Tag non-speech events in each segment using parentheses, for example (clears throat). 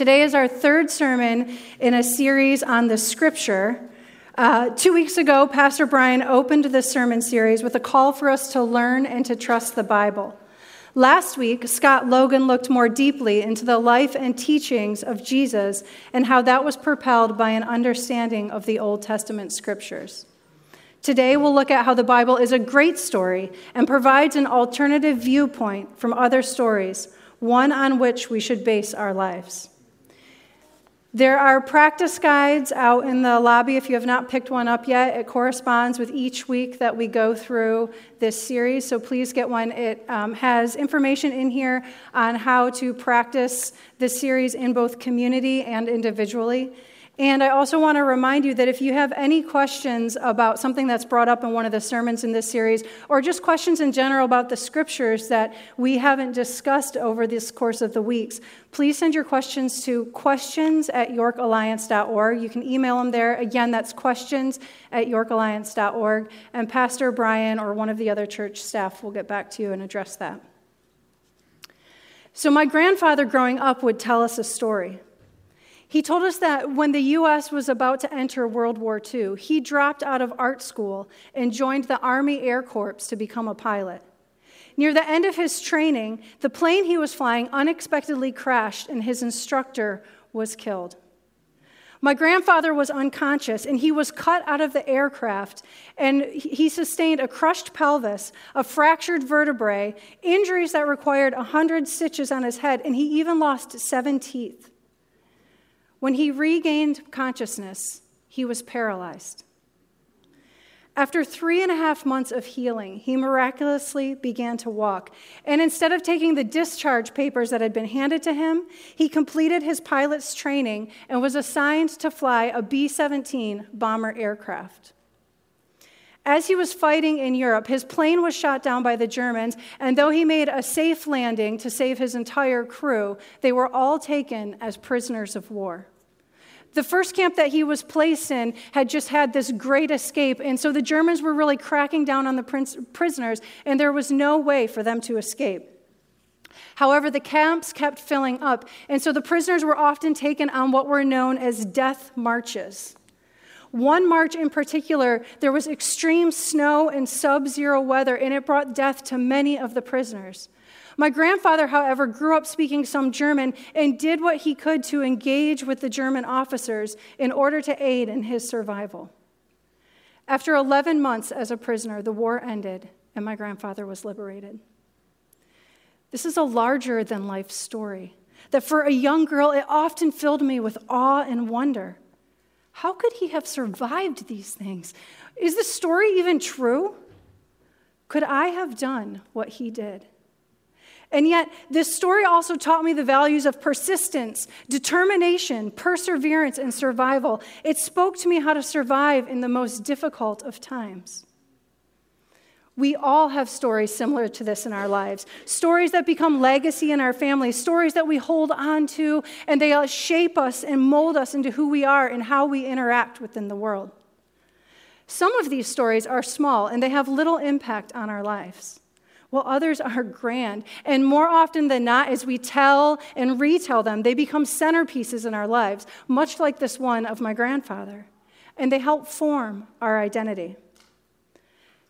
Today is our third sermon in a series on the scripture. Uh, two weeks ago, Pastor Brian opened this sermon series with a call for us to learn and to trust the Bible. Last week, Scott Logan looked more deeply into the life and teachings of Jesus and how that was propelled by an understanding of the Old Testament scriptures. Today, we'll look at how the Bible is a great story and provides an alternative viewpoint from other stories, one on which we should base our lives. There are practice guides out in the lobby if you have not picked one up yet. It corresponds with each week that we go through this series, so please get one. It um, has information in here on how to practice this series in both community and individually. And I also want to remind you that if you have any questions about something that's brought up in one of the sermons in this series, or just questions in general about the scriptures that we haven't discussed over this course of the weeks, please send your questions to questions at yorkalliance.org. You can email them there. Again, that's questions at yorkalliance.org. And Pastor Brian or one of the other church staff will get back to you and address that. So, my grandfather growing up would tell us a story. He told us that when the U.S. was about to enter World War II, he dropped out of art school and joined the Army Air Corps to become a pilot. Near the end of his training, the plane he was flying unexpectedly crashed and his instructor was killed. My grandfather was unconscious and he was cut out of the aircraft and he sustained a crushed pelvis, a fractured vertebrae, injuries that required 100 stitches on his head, and he even lost seven teeth. When he regained consciousness, he was paralyzed. After three and a half months of healing, he miraculously began to walk. And instead of taking the discharge papers that had been handed to him, he completed his pilot's training and was assigned to fly a B 17 bomber aircraft. As he was fighting in Europe, his plane was shot down by the Germans, and though he made a safe landing to save his entire crew, they were all taken as prisoners of war. The first camp that he was placed in had just had this great escape, and so the Germans were really cracking down on the prisoners, and there was no way for them to escape. However, the camps kept filling up, and so the prisoners were often taken on what were known as death marches. One march in particular, there was extreme snow and sub zero weather, and it brought death to many of the prisoners. My grandfather, however, grew up speaking some German and did what he could to engage with the German officers in order to aid in his survival. After 11 months as a prisoner, the war ended and my grandfather was liberated. This is a larger than life story that for a young girl, it often filled me with awe and wonder. How could he have survived these things? Is the story even true? Could I have done what he did? And yet, this story also taught me the values of persistence, determination, perseverance, and survival. It spoke to me how to survive in the most difficult of times. We all have stories similar to this in our lives. Stories that become legacy in our families, stories that we hold on to, and they shape us and mold us into who we are and how we interact within the world. Some of these stories are small and they have little impact on our lives, while others are grand. And more often than not, as we tell and retell them, they become centerpieces in our lives, much like this one of my grandfather. And they help form our identity.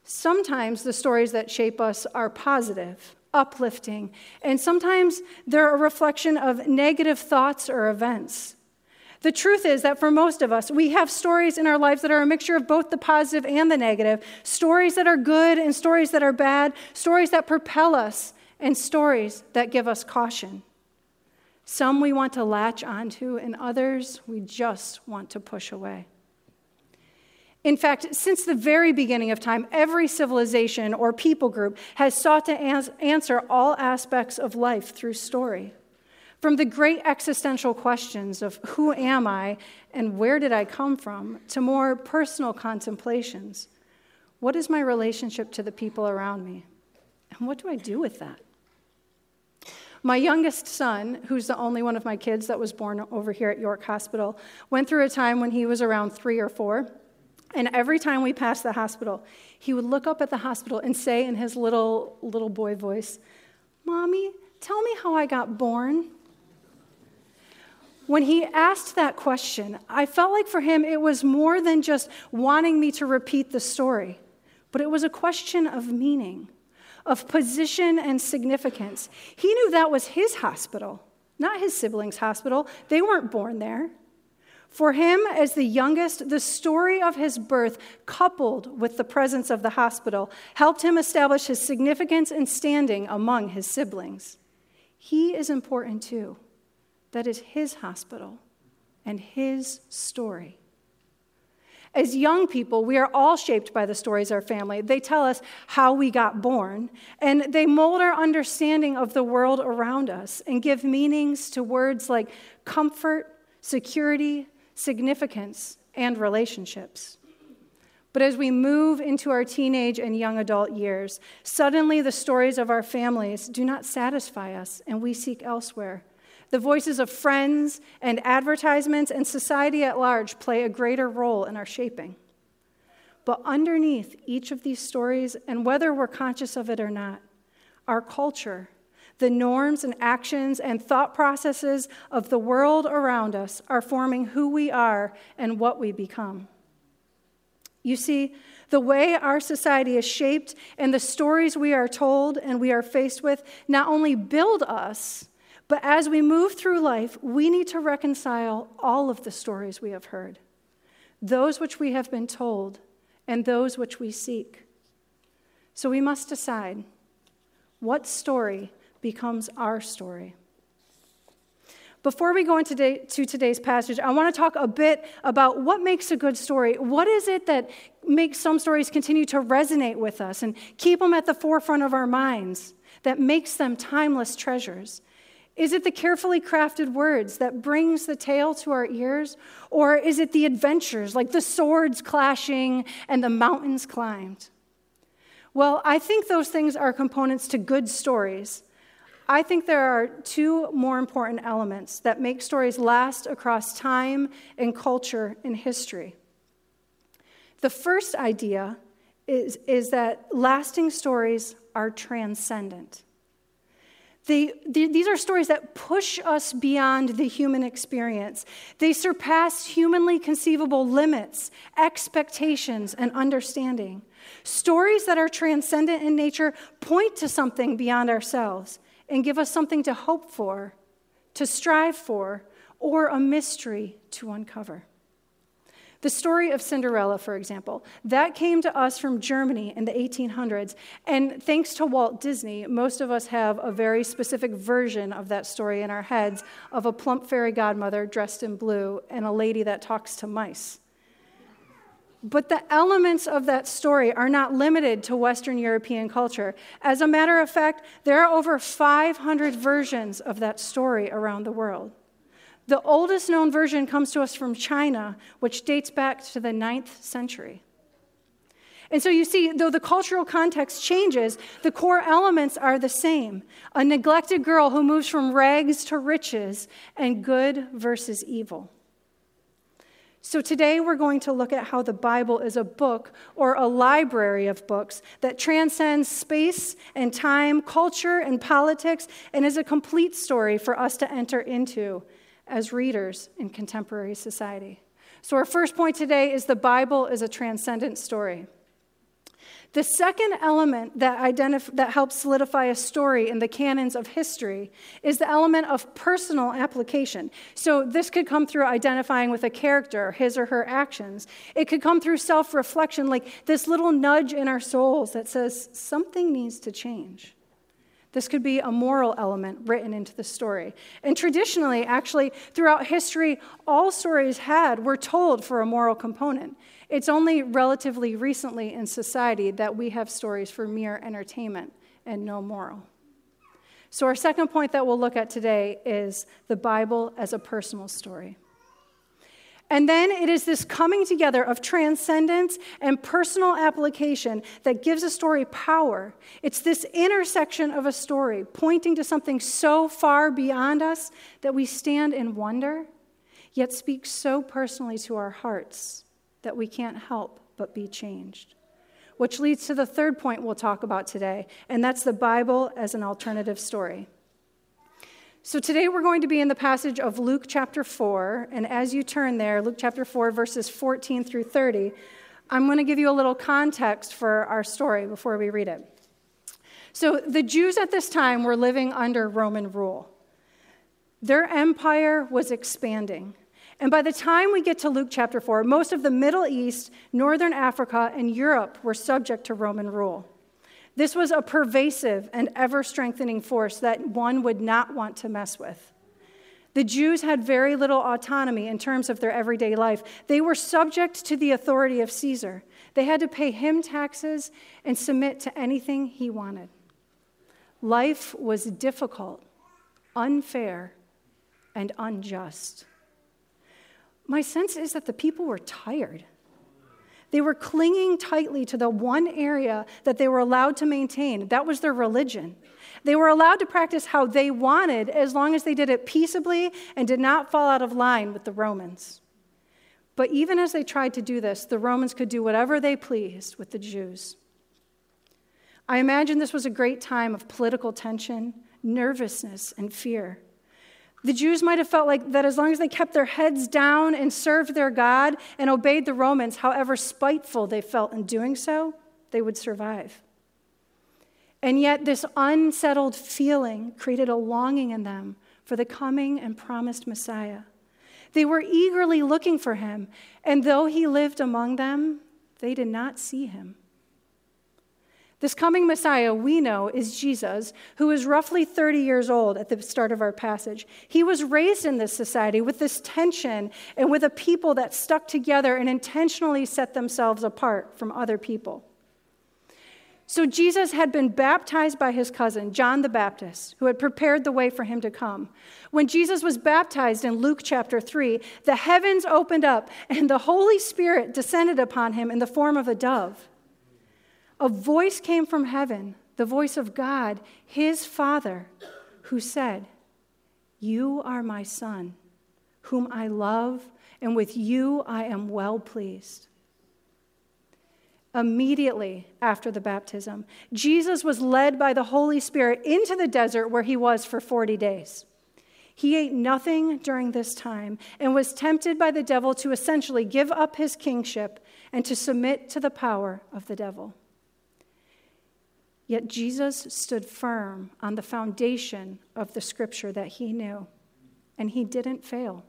Sometimes the stories that shape us are positive, uplifting, and sometimes they're a reflection of negative thoughts or events. The truth is that for most of us, we have stories in our lives that are a mixture of both the positive and the negative stories that are good and stories that are bad, stories that propel us, and stories that give us caution. Some we want to latch onto, and others we just want to push away. In fact, since the very beginning of time, every civilization or people group has sought to answer all aspects of life through story. From the great existential questions of who am I and where did I come from, to more personal contemplations what is my relationship to the people around me? And what do I do with that? My youngest son, who's the only one of my kids that was born over here at York Hospital, went through a time when he was around three or four and every time we passed the hospital, he would look up at the hospital and say in his little, little boy voice, Mommy, tell me how I got born. When he asked that question, I felt like for him it was more than just wanting me to repeat the story, but it was a question of meaning, of position and significance. He knew that was his hospital, not his siblings' hospital. They weren't born there. For him, as the youngest, the story of his birth, coupled with the presence of the hospital, helped him establish his significance and standing among his siblings. He is important too. That is his hospital and his story. As young people, we are all shaped by the stories of our family. They tell us how we got born, and they mold our understanding of the world around us and give meanings to words like comfort, security, significance, and relationships. But as we move into our teenage and young adult years, suddenly the stories of our families do not satisfy us, and we seek elsewhere. The voices of friends and advertisements and society at large play a greater role in our shaping. But underneath each of these stories, and whether we're conscious of it or not, our culture, the norms and actions and thought processes of the world around us are forming who we are and what we become. You see, the way our society is shaped and the stories we are told and we are faced with not only build us, but as we move through life, we need to reconcile all of the stories we have heard those which we have been told and those which we seek. So we must decide what story becomes our story. Before we go into to today's passage, I want to talk a bit about what makes a good story. What is it that makes some stories continue to resonate with us and keep them at the forefront of our minds, that makes them timeless treasures? Is it the carefully crafted words that brings the tale to our ears? Or is it the adventures, like the swords clashing and the mountains climbed? Well, I think those things are components to good stories. I think there are two more important elements that make stories last across time and culture and history. The first idea is, is that lasting stories are transcendent. They, they, these are stories that push us beyond the human experience. They surpass humanly conceivable limits, expectations, and understanding. Stories that are transcendent in nature point to something beyond ourselves and give us something to hope for, to strive for, or a mystery to uncover. The story of Cinderella, for example, that came to us from Germany in the 1800s. And thanks to Walt Disney, most of us have a very specific version of that story in our heads of a plump fairy godmother dressed in blue and a lady that talks to mice. But the elements of that story are not limited to Western European culture. As a matter of fact, there are over 500 versions of that story around the world. The oldest known version comes to us from China, which dates back to the 9th century. And so you see, though the cultural context changes, the core elements are the same a neglected girl who moves from rags to riches, and good versus evil. So today we're going to look at how the Bible is a book or a library of books that transcends space and time, culture and politics, and is a complete story for us to enter into as readers in contemporary society. So, our first point today is the Bible is a transcendent story. The second element that, identif- that helps solidify a story in the canons of history is the element of personal application. So, this could come through identifying with a character, his or her actions. It could come through self reflection, like this little nudge in our souls that says something needs to change. This could be a moral element written into the story. And traditionally, actually, throughout history, all stories had were told for a moral component. It's only relatively recently in society that we have stories for mere entertainment and no moral. So, our second point that we'll look at today is the Bible as a personal story. And then it is this coming together of transcendence and personal application that gives a story power. It's this intersection of a story pointing to something so far beyond us that we stand in wonder, yet speak so personally to our hearts that we can't help but be changed. Which leads to the third point we'll talk about today, and that's the Bible as an alternative story. So today we're going to be in the passage of Luke chapter 4. And as you turn there, Luke chapter 4, verses 14 through 30, I'm going to give you a little context for our story before we read it. So the Jews at this time were living under Roman rule, their empire was expanding. And by the time we get to Luke chapter 4, most of the Middle East, Northern Africa, and Europe were subject to Roman rule. This was a pervasive and ever strengthening force that one would not want to mess with. The Jews had very little autonomy in terms of their everyday life. They were subject to the authority of Caesar. They had to pay him taxes and submit to anything he wanted. Life was difficult, unfair, and unjust. My sense is that the people were tired. They were clinging tightly to the one area that they were allowed to maintain. That was their religion. They were allowed to practice how they wanted as long as they did it peaceably and did not fall out of line with the Romans. But even as they tried to do this, the Romans could do whatever they pleased with the Jews. I imagine this was a great time of political tension, nervousness, and fear. The Jews might have felt like that as long as they kept their heads down and served their God and obeyed the Romans, however spiteful they felt in doing so, they would survive. And yet, this unsettled feeling created a longing in them for the coming and promised Messiah. They were eagerly looking for him, and though he lived among them, they did not see him. This coming Messiah we know is Jesus, who is roughly 30 years old at the start of our passage. He was raised in this society with this tension and with a people that stuck together and intentionally set themselves apart from other people. So Jesus had been baptized by his cousin, John the Baptist, who had prepared the way for him to come. When Jesus was baptized in Luke chapter 3, the heavens opened up and the Holy Spirit descended upon him in the form of a dove a voice came from heaven, the voice of God, his Father, who said, You are my Son, whom I love, and with you I am well pleased. Immediately after the baptism, Jesus was led by the Holy Spirit into the desert where he was for 40 days. He ate nothing during this time and was tempted by the devil to essentially give up his kingship and to submit to the power of the devil. Yet Jesus stood firm on the foundation of the scripture that he knew, and he didn't fail.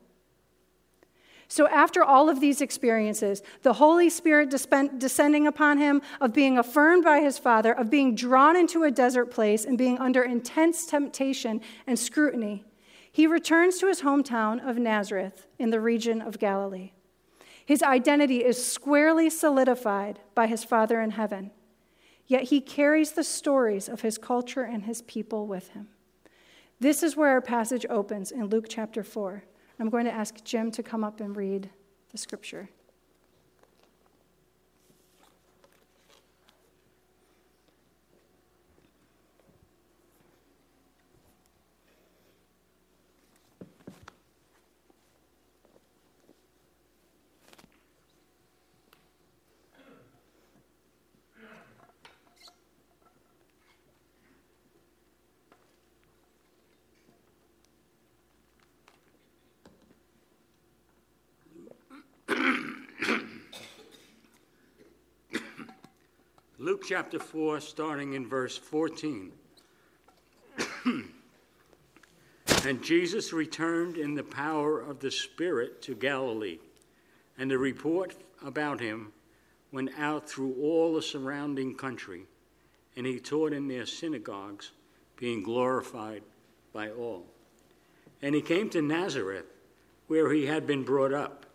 So, after all of these experiences, the Holy Spirit descending upon him, of being affirmed by his Father, of being drawn into a desert place and being under intense temptation and scrutiny, he returns to his hometown of Nazareth in the region of Galilee. His identity is squarely solidified by his Father in heaven. Yet he carries the stories of his culture and his people with him. This is where our passage opens in Luke chapter 4. I'm going to ask Jim to come up and read the scripture. Luke chapter 4, starting in verse 14. (clears throat) and Jesus returned in the power of the Spirit to Galilee, and the report about him went out through all the surrounding country, and he taught in their synagogues, being glorified by all. And he came to Nazareth, where he had been brought up,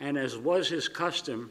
and as was his custom,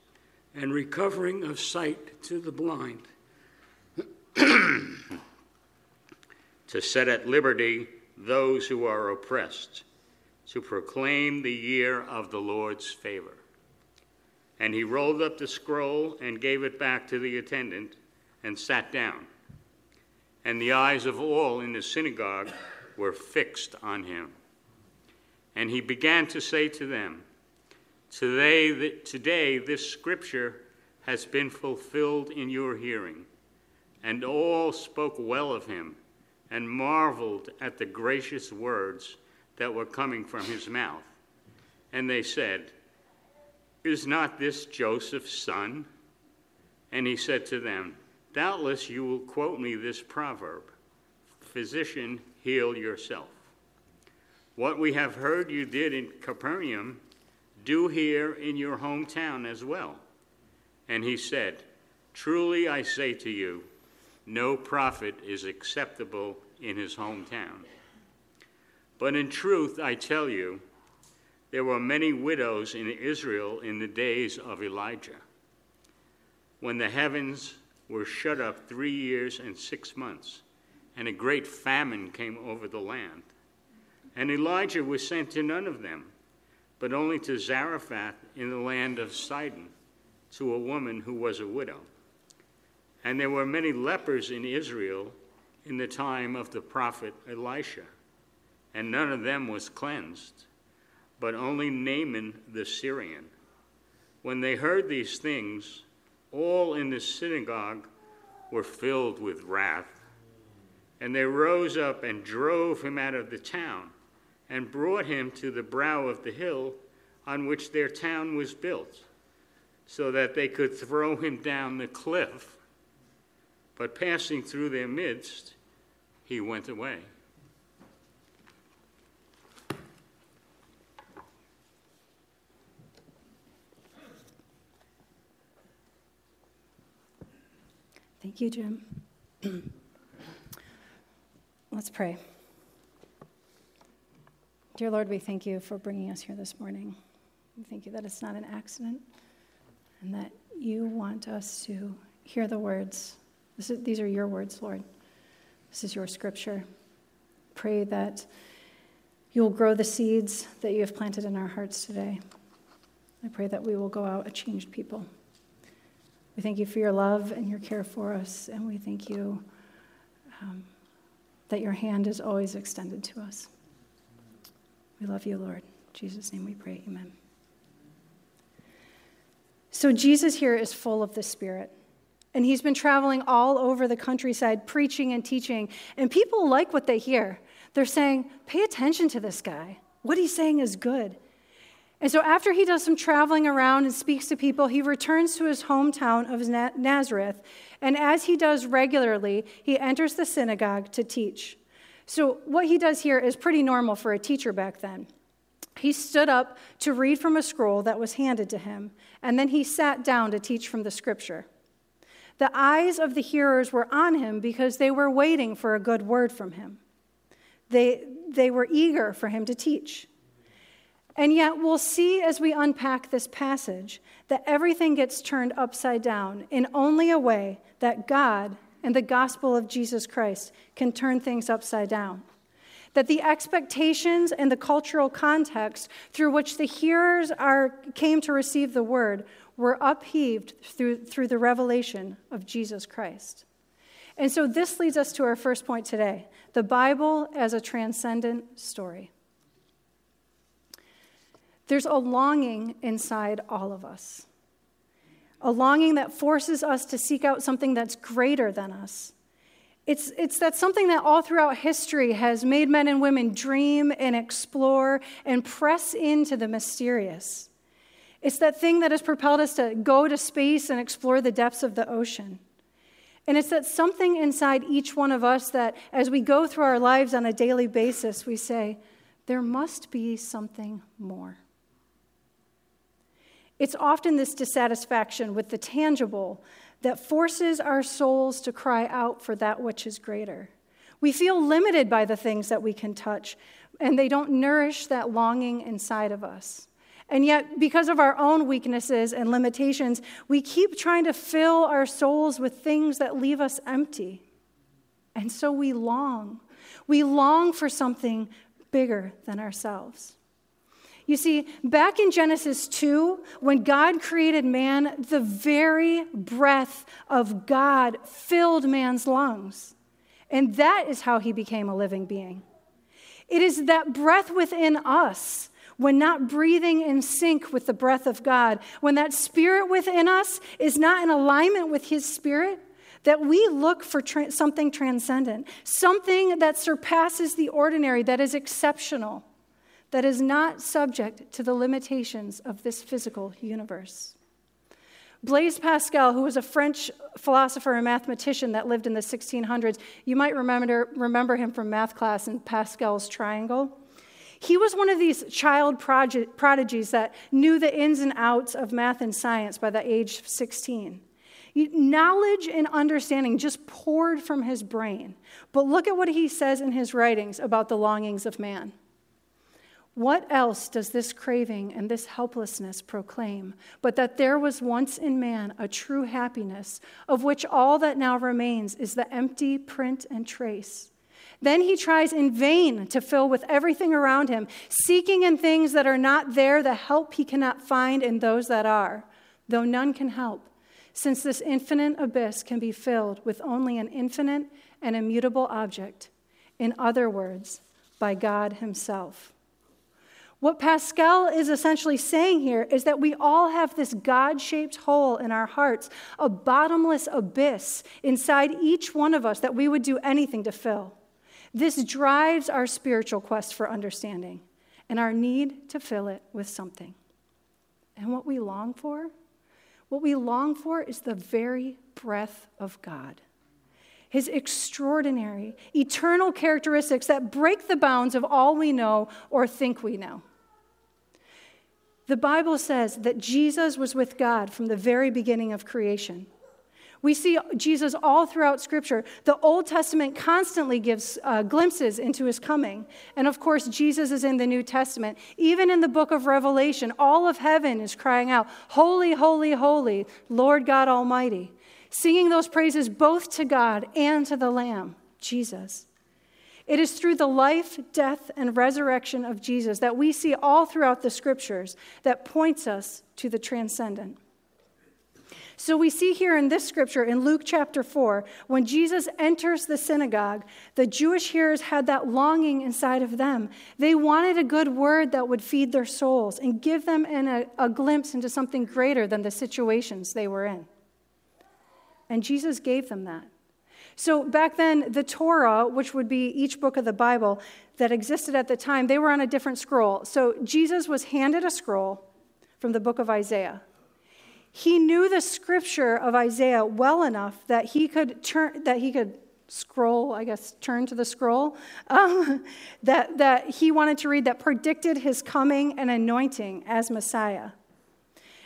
and recovering of sight to the blind, (clears throat) to set at liberty those who are oppressed, to proclaim the year of the Lord's favor. And he rolled up the scroll and gave it back to the attendant and sat down. And the eyes of all in the synagogue were fixed on him. And he began to say to them, Today, today this scripture has been fulfilled in your hearing. And all spoke well of him and marveled at the gracious words that were coming from his mouth. And they said, Is not this Joseph's son? And he said to them, Doubtless you will quote me this proverb Physician, heal yourself. What we have heard you did in Capernaum, do here in your hometown as well. And he said, Truly I say to you, no prophet is acceptable in his hometown. But in truth, I tell you, there were many widows in Israel in the days of Elijah, when the heavens were shut up three years and six months, and a great famine came over the land. And Elijah was sent to none of them, but only to Zarephath in the land of Sidon, to a woman who was a widow. And there were many lepers in Israel in the time of the prophet Elisha, and none of them was cleansed, but only Naaman the Syrian. When they heard these things, all in the synagogue were filled with wrath. And they rose up and drove him out of the town and brought him to the brow of the hill on which their town was built, so that they could throw him down the cliff. But passing through their midst, he went away. Thank you, Jim. (clears throat) Let's pray. Dear Lord, we thank you for bringing us here this morning. We thank you that it's not an accident and that you want us to hear the words is, these are your words, Lord. This is your scripture. Pray that you will grow the seeds that you have planted in our hearts today. I pray that we will go out a changed people. We thank you for your love and your care for us, and we thank you um, that your hand is always extended to us. We love you, Lord. In Jesus' name we pray. Amen. So, Jesus here is full of the Spirit. And he's been traveling all over the countryside preaching and teaching. And people like what they hear. They're saying, pay attention to this guy. What he's saying is good. And so, after he does some traveling around and speaks to people, he returns to his hometown of Nazareth. And as he does regularly, he enters the synagogue to teach. So, what he does here is pretty normal for a teacher back then. He stood up to read from a scroll that was handed to him, and then he sat down to teach from the scripture. The eyes of the hearers were on him because they were waiting for a good word from him. They, they were eager for him to teach. And yet, we'll see as we unpack this passage that everything gets turned upside down in only a way that God and the gospel of Jesus Christ can turn things upside down. That the expectations and the cultural context through which the hearers are, came to receive the word were upheaved through, through the revelation of Jesus Christ. And so this leads us to our first point today the Bible as a transcendent story. There's a longing inside all of us, a longing that forces us to seek out something that's greater than us. It's, it's that something that all throughout history has made men and women dream and explore and press into the mysterious. It's that thing that has propelled us to go to space and explore the depths of the ocean. And it's that something inside each one of us that, as we go through our lives on a daily basis, we say, there must be something more. It's often this dissatisfaction with the tangible that forces our souls to cry out for that which is greater. We feel limited by the things that we can touch, and they don't nourish that longing inside of us. And yet, because of our own weaknesses and limitations, we keep trying to fill our souls with things that leave us empty. And so we long. We long for something bigger than ourselves. You see, back in Genesis 2, when God created man, the very breath of God filled man's lungs. And that is how he became a living being. It is that breath within us, when not breathing in sync with the breath of God, when that spirit within us is not in alignment with his spirit, that we look for tra- something transcendent, something that surpasses the ordinary, that is exceptional that is not subject to the limitations of this physical universe. Blaise Pascal, who was a French philosopher and mathematician that lived in the 1600s, you might remember, remember him from math class in Pascal's Triangle. He was one of these child prodigies that knew the ins and outs of math and science by the age of 16. Knowledge and understanding just poured from his brain. But look at what he says in his writings about the longings of man. What else does this craving and this helplessness proclaim but that there was once in man a true happiness, of which all that now remains is the empty print and trace? Then he tries in vain to fill with everything around him, seeking in things that are not there the help he cannot find in those that are, though none can help, since this infinite abyss can be filled with only an infinite and immutable object, in other words, by God Himself. What Pascal is essentially saying here is that we all have this God shaped hole in our hearts, a bottomless abyss inside each one of us that we would do anything to fill. This drives our spiritual quest for understanding and our need to fill it with something. And what we long for? What we long for is the very breath of God his extraordinary, eternal characteristics that break the bounds of all we know or think we know. The Bible says that Jesus was with God from the very beginning of creation. We see Jesus all throughout Scripture. The Old Testament constantly gives uh, glimpses into his coming. And of course, Jesus is in the New Testament. Even in the book of Revelation, all of heaven is crying out, Holy, holy, holy, Lord God Almighty, singing those praises both to God and to the Lamb, Jesus. It is through the life, death, and resurrection of Jesus that we see all throughout the scriptures that points us to the transcendent. So we see here in this scripture in Luke chapter 4, when Jesus enters the synagogue, the Jewish hearers had that longing inside of them. They wanted a good word that would feed their souls and give them a, a glimpse into something greater than the situations they were in. And Jesus gave them that. So back then, the Torah, which would be each book of the Bible that existed at the time, they were on a different scroll. So Jesus was handed a scroll from the book of Isaiah. He knew the scripture of Isaiah well enough that he could turn that he could scroll, I guess, turn to the scroll (laughs) um, that, that he wanted to read that predicted his coming and anointing as Messiah.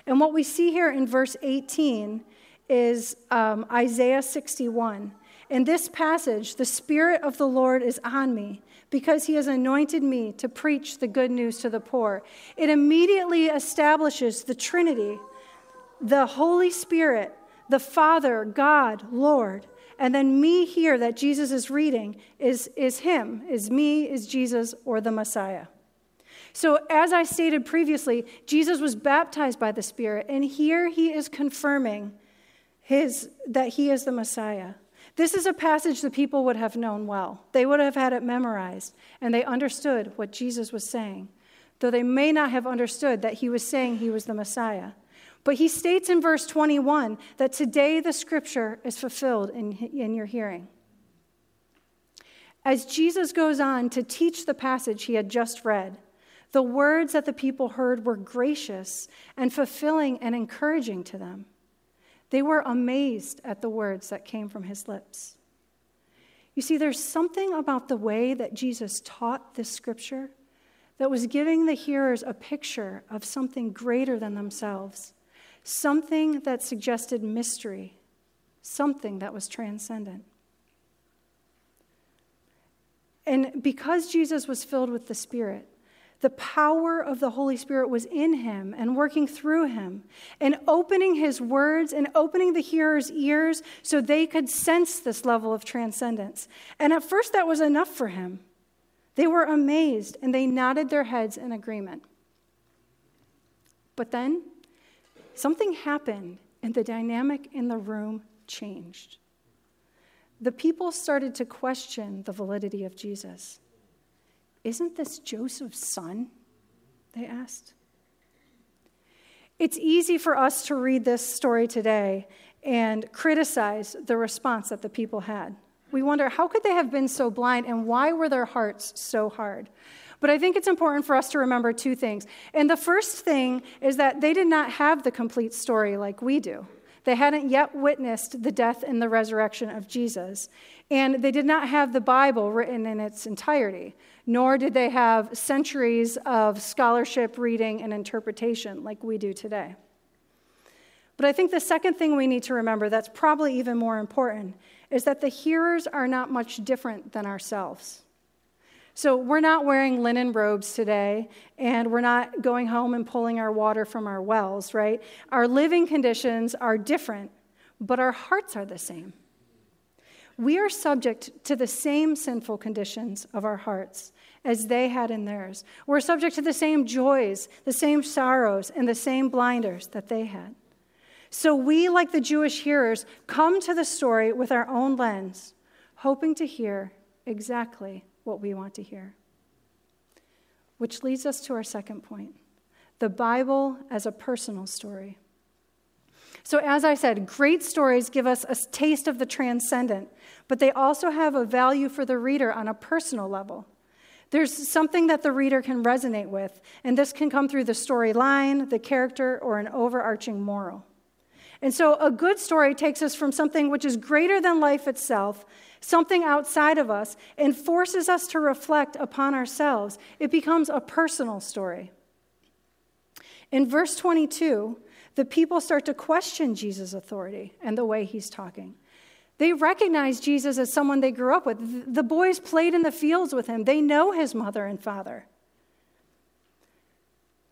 And what we see here in verse 18 is um, Isaiah 61. In this passage, the Spirit of the Lord is on me because he has anointed me to preach the good news to the poor. It immediately establishes the Trinity, the Holy Spirit, the Father, God, Lord. And then me here that Jesus is reading is, is him, is me, is Jesus, or the Messiah. So, as I stated previously, Jesus was baptized by the Spirit, and here he is confirming his, that he is the Messiah. This is a passage the people would have known well. They would have had it memorized, and they understood what Jesus was saying, though they may not have understood that he was saying he was the Messiah. But he states in verse 21 that today the scripture is fulfilled in, in your hearing. As Jesus goes on to teach the passage he had just read, the words that the people heard were gracious and fulfilling and encouraging to them. They were amazed at the words that came from his lips. You see, there's something about the way that Jesus taught this scripture that was giving the hearers a picture of something greater than themselves, something that suggested mystery, something that was transcendent. And because Jesus was filled with the Spirit, The power of the Holy Spirit was in him and working through him and opening his words and opening the hearers' ears so they could sense this level of transcendence. And at first, that was enough for him. They were amazed and they nodded their heads in agreement. But then something happened and the dynamic in the room changed. The people started to question the validity of Jesus. Isn't this Joseph's son? They asked. It's easy for us to read this story today and criticize the response that the people had. We wonder how could they have been so blind and why were their hearts so hard? But I think it's important for us to remember two things. And the first thing is that they did not have the complete story like we do. They hadn't yet witnessed the death and the resurrection of Jesus. And they did not have the Bible written in its entirety, nor did they have centuries of scholarship, reading, and interpretation like we do today. But I think the second thing we need to remember that's probably even more important is that the hearers are not much different than ourselves. So we're not wearing linen robes today, and we're not going home and pulling our water from our wells, right? Our living conditions are different, but our hearts are the same. We are subject to the same sinful conditions of our hearts as they had in theirs. We're subject to the same joys, the same sorrows, and the same blinders that they had. So we, like the Jewish hearers, come to the story with our own lens, hoping to hear exactly what we want to hear. Which leads us to our second point the Bible as a personal story. So, as I said, great stories give us a taste of the transcendent, but they also have a value for the reader on a personal level. There's something that the reader can resonate with, and this can come through the storyline, the character, or an overarching moral. And so, a good story takes us from something which is greater than life itself something outside of us, and forces us to reflect upon ourselves. It becomes a personal story. In verse 22, the people start to question Jesus' authority and the way he's talking. They recognize Jesus as someone they grew up with. The boys played in the fields with him, they know his mother and father.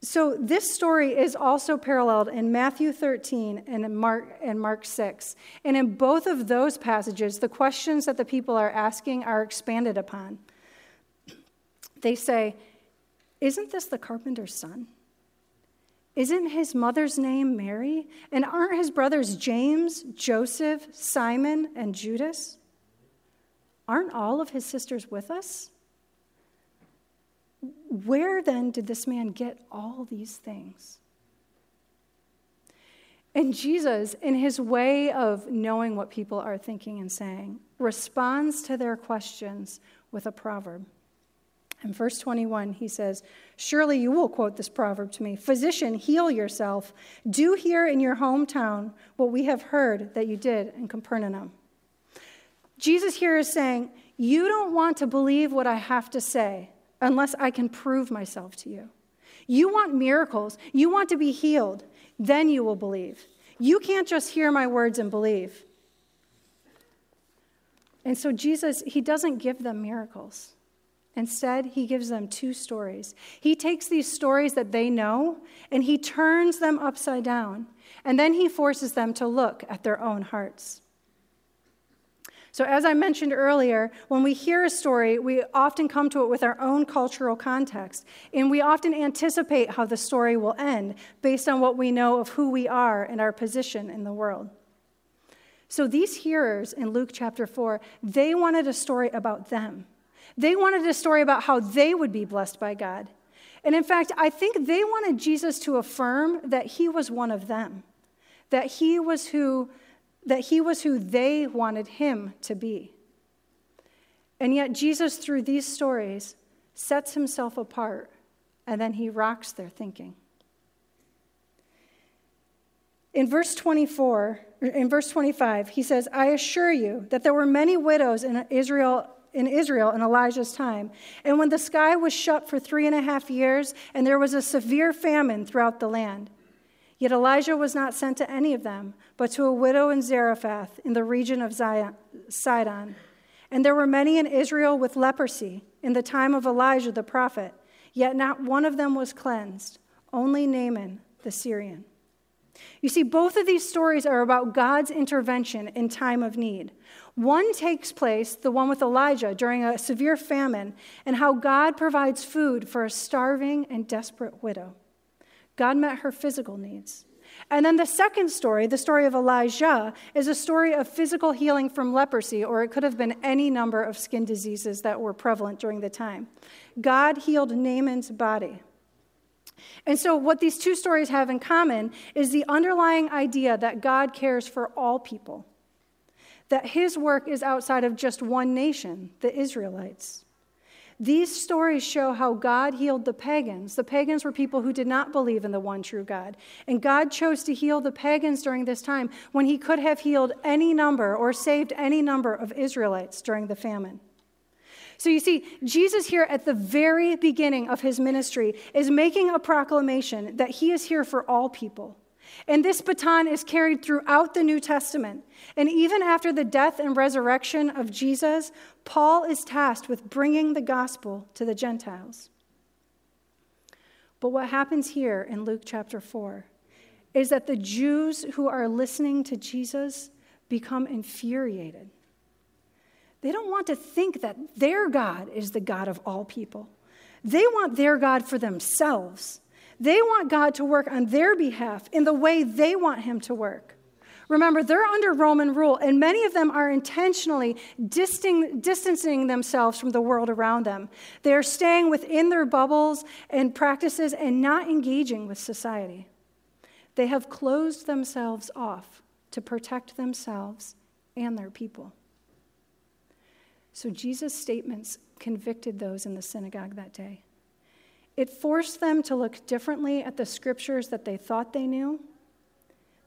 So this story is also paralleled in Matthew 13 and Mark and Mark 6. And in both of those passages, the questions that the people are asking are expanded upon. They say, Isn't this the carpenter's son? Isn't his mother's name Mary? And aren't his brothers James, Joseph, Simon, and Judas? Aren't all of his sisters with us? Where then did this man get all these things? And Jesus, in his way of knowing what people are thinking and saying, responds to their questions with a proverb. In verse 21, he says, Surely you will quote this proverb to me Physician, heal yourself. Do here in your hometown what we have heard that you did in Capernaum. Jesus here is saying, You don't want to believe what I have to say unless I can prove myself to you. You want miracles, you want to be healed, then you will believe. You can't just hear my words and believe. And so Jesus, he doesn't give them miracles. Instead, he gives them two stories. He takes these stories that they know and he turns them upside down. And then he forces them to look at their own hearts. So, as I mentioned earlier, when we hear a story, we often come to it with our own cultural context, and we often anticipate how the story will end based on what we know of who we are and our position in the world. So, these hearers in Luke chapter 4, they wanted a story about them. They wanted a story about how they would be blessed by God. And in fact, I think they wanted Jesus to affirm that he was one of them, that he was who that he was who they wanted him to be. And yet, Jesus, through these stories, sets himself apart and then he rocks their thinking. In verse 24, in verse 25, he says, I assure you that there were many widows in Israel in Israel in Elijah's time. And when the sky was shut for three and a half years, and there was a severe famine throughout the land, Yet Elijah was not sent to any of them, but to a widow in Zarephath in the region of Sidon. And there were many in Israel with leprosy in the time of Elijah the prophet, Yet not one of them was cleansed, only Naaman the Syrian. You see, both of these stories are about God's intervention in time of need. One takes place, the one with Elijah, during a severe famine, and how God provides food for a starving and desperate widow. God met her physical needs. And then the second story, the story of Elijah, is a story of physical healing from leprosy, or it could have been any number of skin diseases that were prevalent during the time. God healed Naaman's body. And so, what these two stories have in common is the underlying idea that God cares for all people, that his work is outside of just one nation, the Israelites. These stories show how God healed the pagans. The pagans were people who did not believe in the one true God. And God chose to heal the pagans during this time when he could have healed any number or saved any number of Israelites during the famine. So you see, Jesus here at the very beginning of his ministry is making a proclamation that he is here for all people. And this baton is carried throughout the New Testament. And even after the death and resurrection of Jesus, Paul is tasked with bringing the gospel to the Gentiles. But what happens here in Luke chapter 4 is that the Jews who are listening to Jesus become infuriated. They don't want to think that their God is the God of all people. They want their God for themselves. They want God to work on their behalf in the way they want Him to work. Remember, they're under Roman rule, and many of them are intentionally distancing themselves from the world around them. They are staying within their bubbles and practices and not engaging with society. They have closed themselves off to protect themselves and their people. So Jesus' statements convicted those in the synagogue that day. It forced them to look differently at the scriptures that they thought they knew,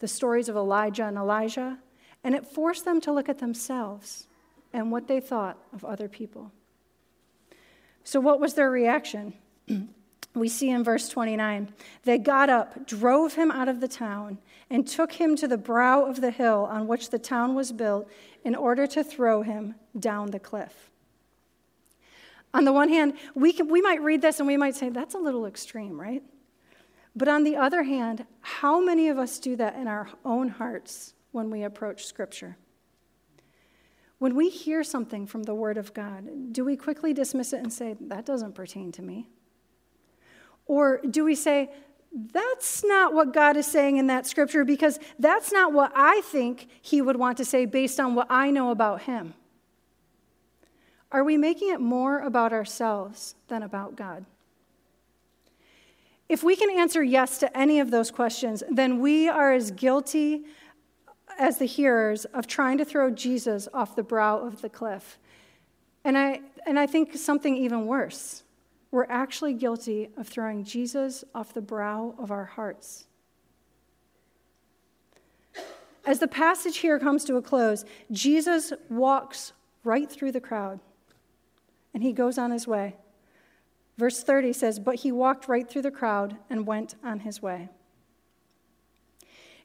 the stories of Elijah and Elisha, and it forced them to look at themselves and what they thought of other people. So, what was their reaction? (clears throat) we see in verse 29 they got up, drove him out of the town, and took him to the brow of the hill on which the town was built in order to throw him down the cliff. On the one hand, we, can, we might read this and we might say, that's a little extreme, right? But on the other hand, how many of us do that in our own hearts when we approach Scripture? When we hear something from the Word of God, do we quickly dismiss it and say, that doesn't pertain to me? Or do we say, that's not what God is saying in that scripture because that's not what I think He would want to say based on what I know about Him? Are we making it more about ourselves than about God? If we can answer yes to any of those questions, then we are as guilty as the hearers of trying to throw Jesus off the brow of the cliff. And I, and I think something even worse. We're actually guilty of throwing Jesus off the brow of our hearts. As the passage here comes to a close, Jesus walks right through the crowd and he goes on his way. Verse 30 says, But he walked right through the crowd and went on his way.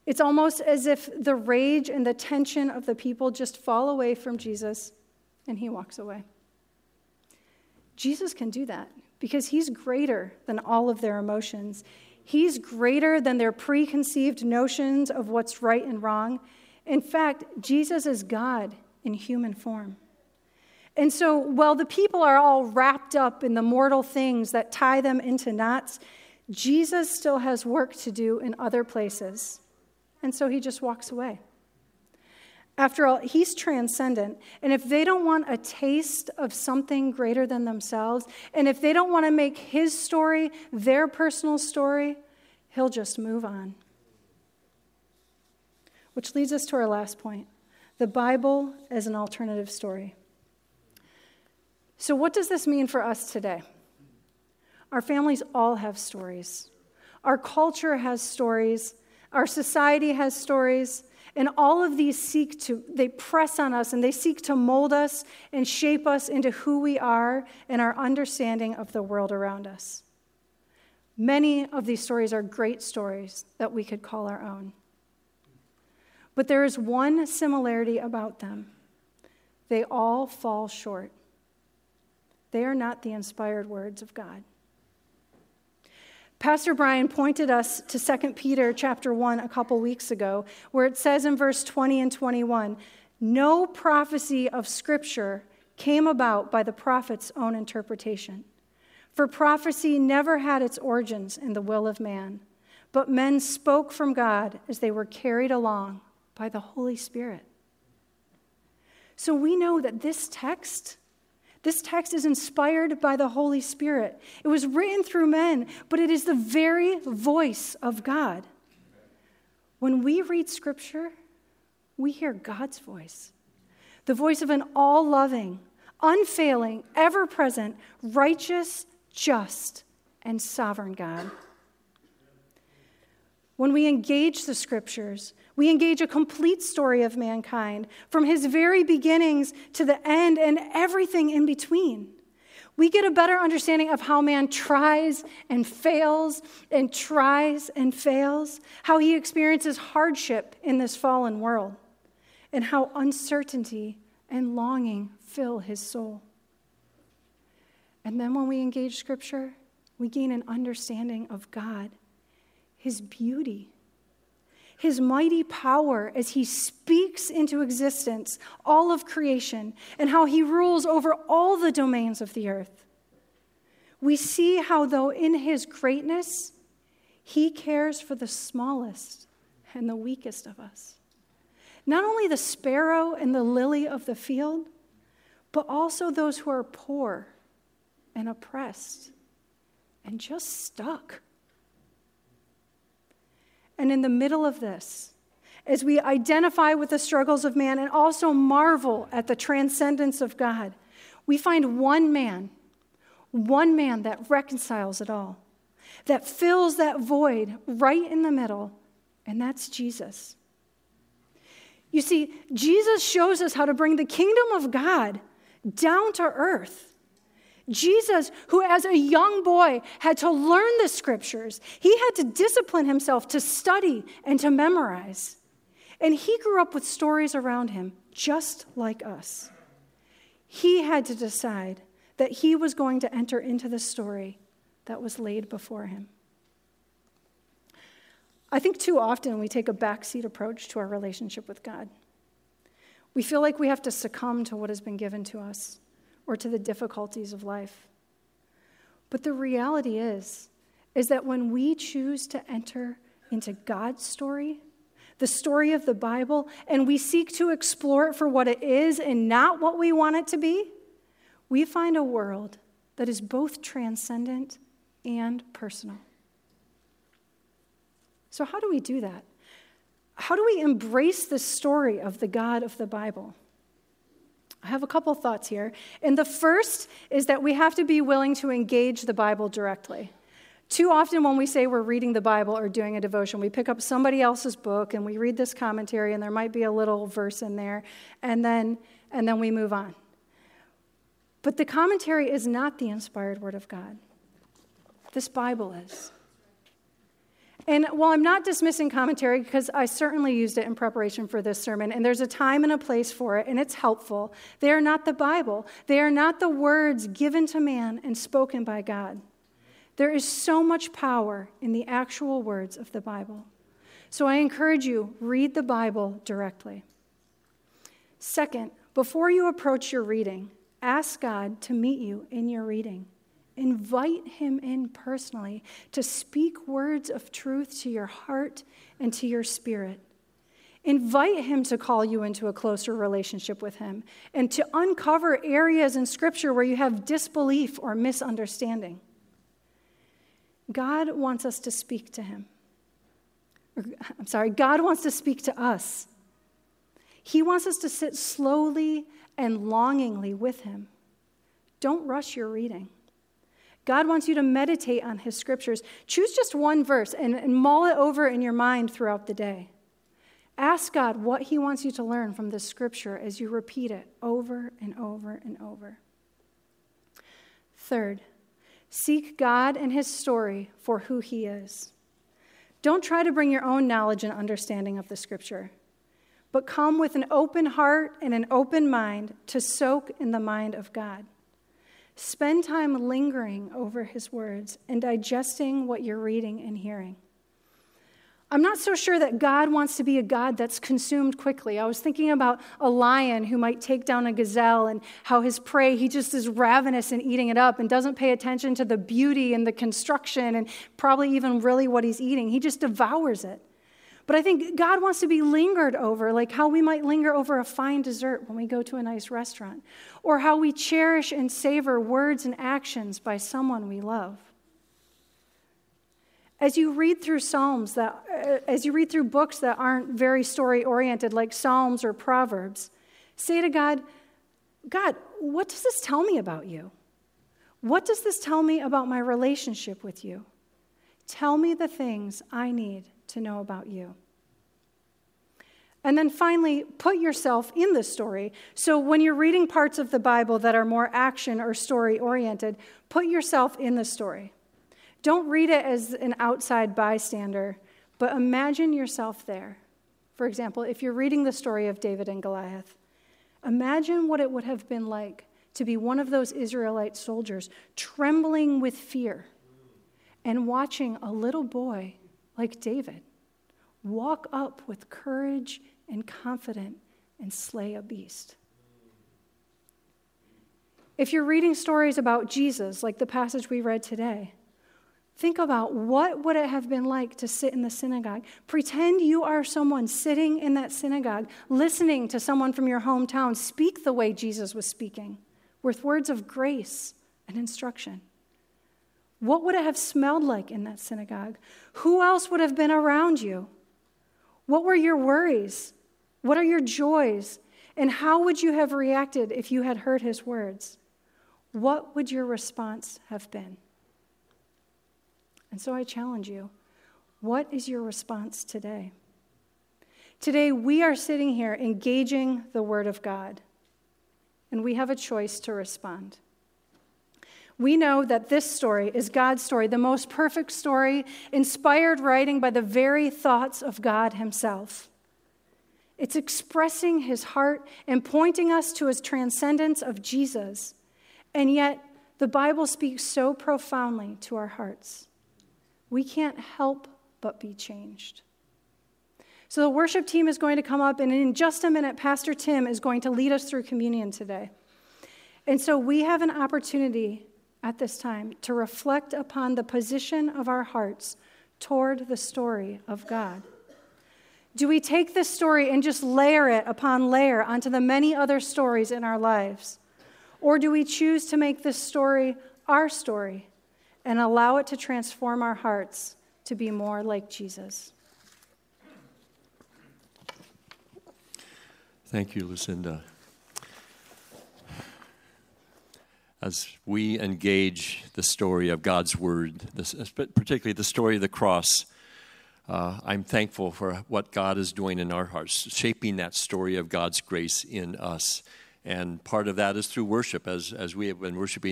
It's almost as if the rage and the tension of the people just fall away from Jesus and he walks away. Jesus can do that because he's greater than all of their emotions. He's greater than their preconceived notions of what's right and wrong. In fact, Jesus is God in human form. And so, while the people are all wrapped up in the mortal things that tie them into knots, Jesus still has work to do in other places. And so he just walks away. After all, he's transcendent. And if they don't want a taste of something greater than themselves, and if they don't want to make his story their personal story, he'll just move on. Which leads us to our last point the Bible as an alternative story. So, what does this mean for us today? Our families all have stories. Our culture has stories. Our society has stories. And all of these seek to, they press on us and they seek to mold us and shape us into who we are and our understanding of the world around us. Many of these stories are great stories that we could call our own. But there is one similarity about them they all fall short. They are not the inspired words of God. Pastor Brian pointed us to 2 Peter chapter 1 a couple weeks ago, where it says in verse 20 and 21 No prophecy of Scripture came about by the prophet's own interpretation. For prophecy never had its origins in the will of man, but men spoke from God as they were carried along by the Holy Spirit. So we know that this text this text is inspired by the Holy Spirit. It was written through men, but it is the very voice of God. When we read Scripture, we hear God's voice the voice of an all loving, unfailing, ever present, righteous, just, and sovereign God. When we engage the Scriptures, we engage a complete story of mankind from his very beginnings to the end and everything in between. We get a better understanding of how man tries and fails and tries and fails, how he experiences hardship in this fallen world, and how uncertainty and longing fill his soul. And then when we engage Scripture, we gain an understanding of God, His beauty, his mighty power as he speaks into existence all of creation and how he rules over all the domains of the earth. We see how, though in his greatness, he cares for the smallest and the weakest of us. Not only the sparrow and the lily of the field, but also those who are poor and oppressed and just stuck. And in the middle of this, as we identify with the struggles of man and also marvel at the transcendence of God, we find one man, one man that reconciles it all, that fills that void right in the middle, and that's Jesus. You see, Jesus shows us how to bring the kingdom of God down to earth. Jesus, who as a young boy had to learn the scriptures, he had to discipline himself to study and to memorize. And he grew up with stories around him, just like us. He had to decide that he was going to enter into the story that was laid before him. I think too often we take a backseat approach to our relationship with God. We feel like we have to succumb to what has been given to us or to the difficulties of life. But the reality is, is that when we choose to enter into God's story, the story of the Bible, and we seek to explore it for what it is and not what we want it to be, we find a world that is both transcendent and personal. So, how do we do that? How do we embrace the story of the God of the Bible? I have a couple thoughts here. And the first is that we have to be willing to engage the Bible directly. Too often, when we say we're reading the Bible or doing a devotion, we pick up somebody else's book and we read this commentary, and there might be a little verse in there, and then, and then we move on. But the commentary is not the inspired word of God. This Bible is. And while I'm not dismissing commentary, because I certainly used it in preparation for this sermon, and there's a time and a place for it, and it's helpful, they are not the Bible. They are not the words given to man and spoken by God. There is so much power in the actual words of the Bible. So I encourage you, read the Bible directly. Second, before you approach your reading, ask God to meet you in your reading. Invite him in personally to speak words of truth to your heart and to your spirit. Invite him to call you into a closer relationship with him and to uncover areas in Scripture where you have disbelief or misunderstanding. God wants us to speak to him. I'm sorry, God wants to speak to us. He wants us to sit slowly and longingly with him. Don't rush your reading. God wants you to meditate on his scriptures. Choose just one verse and, and mull it over in your mind throughout the day. Ask God what he wants you to learn from this scripture as you repeat it over and over and over. Third, seek God and his story for who he is. Don't try to bring your own knowledge and understanding of the scripture, but come with an open heart and an open mind to soak in the mind of God. Spend time lingering over his words and digesting what you're reading and hearing. I'm not so sure that God wants to be a God that's consumed quickly. I was thinking about a lion who might take down a gazelle and how his prey, he just is ravenous and eating it up and doesn't pay attention to the beauty and the construction and probably even really what he's eating. He just devours it. But I think God wants to be lingered over, like how we might linger over a fine dessert when we go to a nice restaurant, or how we cherish and savor words and actions by someone we love. As you read through Psalms that, uh, as you read through books that aren't very story oriented, like Psalms or Proverbs, say to God, God, what does this tell me about you? What does this tell me about my relationship with you? Tell me the things I need to know about you. And then finally, put yourself in the story. So when you're reading parts of the Bible that are more action or story oriented, put yourself in the story. Don't read it as an outside bystander, but imagine yourself there. For example, if you're reading the story of David and Goliath, imagine what it would have been like to be one of those Israelite soldiers trembling with fear and watching a little boy like David walk up with courage and confidence and slay a beast. If you're reading stories about Jesus, like the passage we read today, Think about what would it have been like to sit in the synagogue. Pretend you are someone sitting in that synagogue, listening to someone from your hometown speak the way Jesus was speaking, with words of grace and instruction. What would it have smelled like in that synagogue? Who else would have been around you? What were your worries? What are your joys? And how would you have reacted if you had heard his words? What would your response have been? And so I challenge you what is your response today? Today, we are sitting here engaging the Word of God, and we have a choice to respond. We know that this story is God's story, the most perfect story, inspired writing by the very thoughts of God Himself. It's expressing His heart and pointing us to His transcendence of Jesus. And yet, the Bible speaks so profoundly to our hearts we can't help but be changed. So the worship team is going to come up, and in just a minute, Pastor Tim is going to lead us through communion today. And so we have an opportunity at this time to reflect upon the position of our hearts toward the story of God. Do we take this story and just layer it upon layer onto the many other stories in our lives? Or do we choose to make this story our story and allow it to transform our hearts to be more like Jesus. Thank you, Lucinda. As we engage the story of God's Word, particularly the story of the cross, uh, I'm thankful for what God is doing in our hearts, shaping that story of God's grace in us. And part of that is through worship, as, as we have been worshiping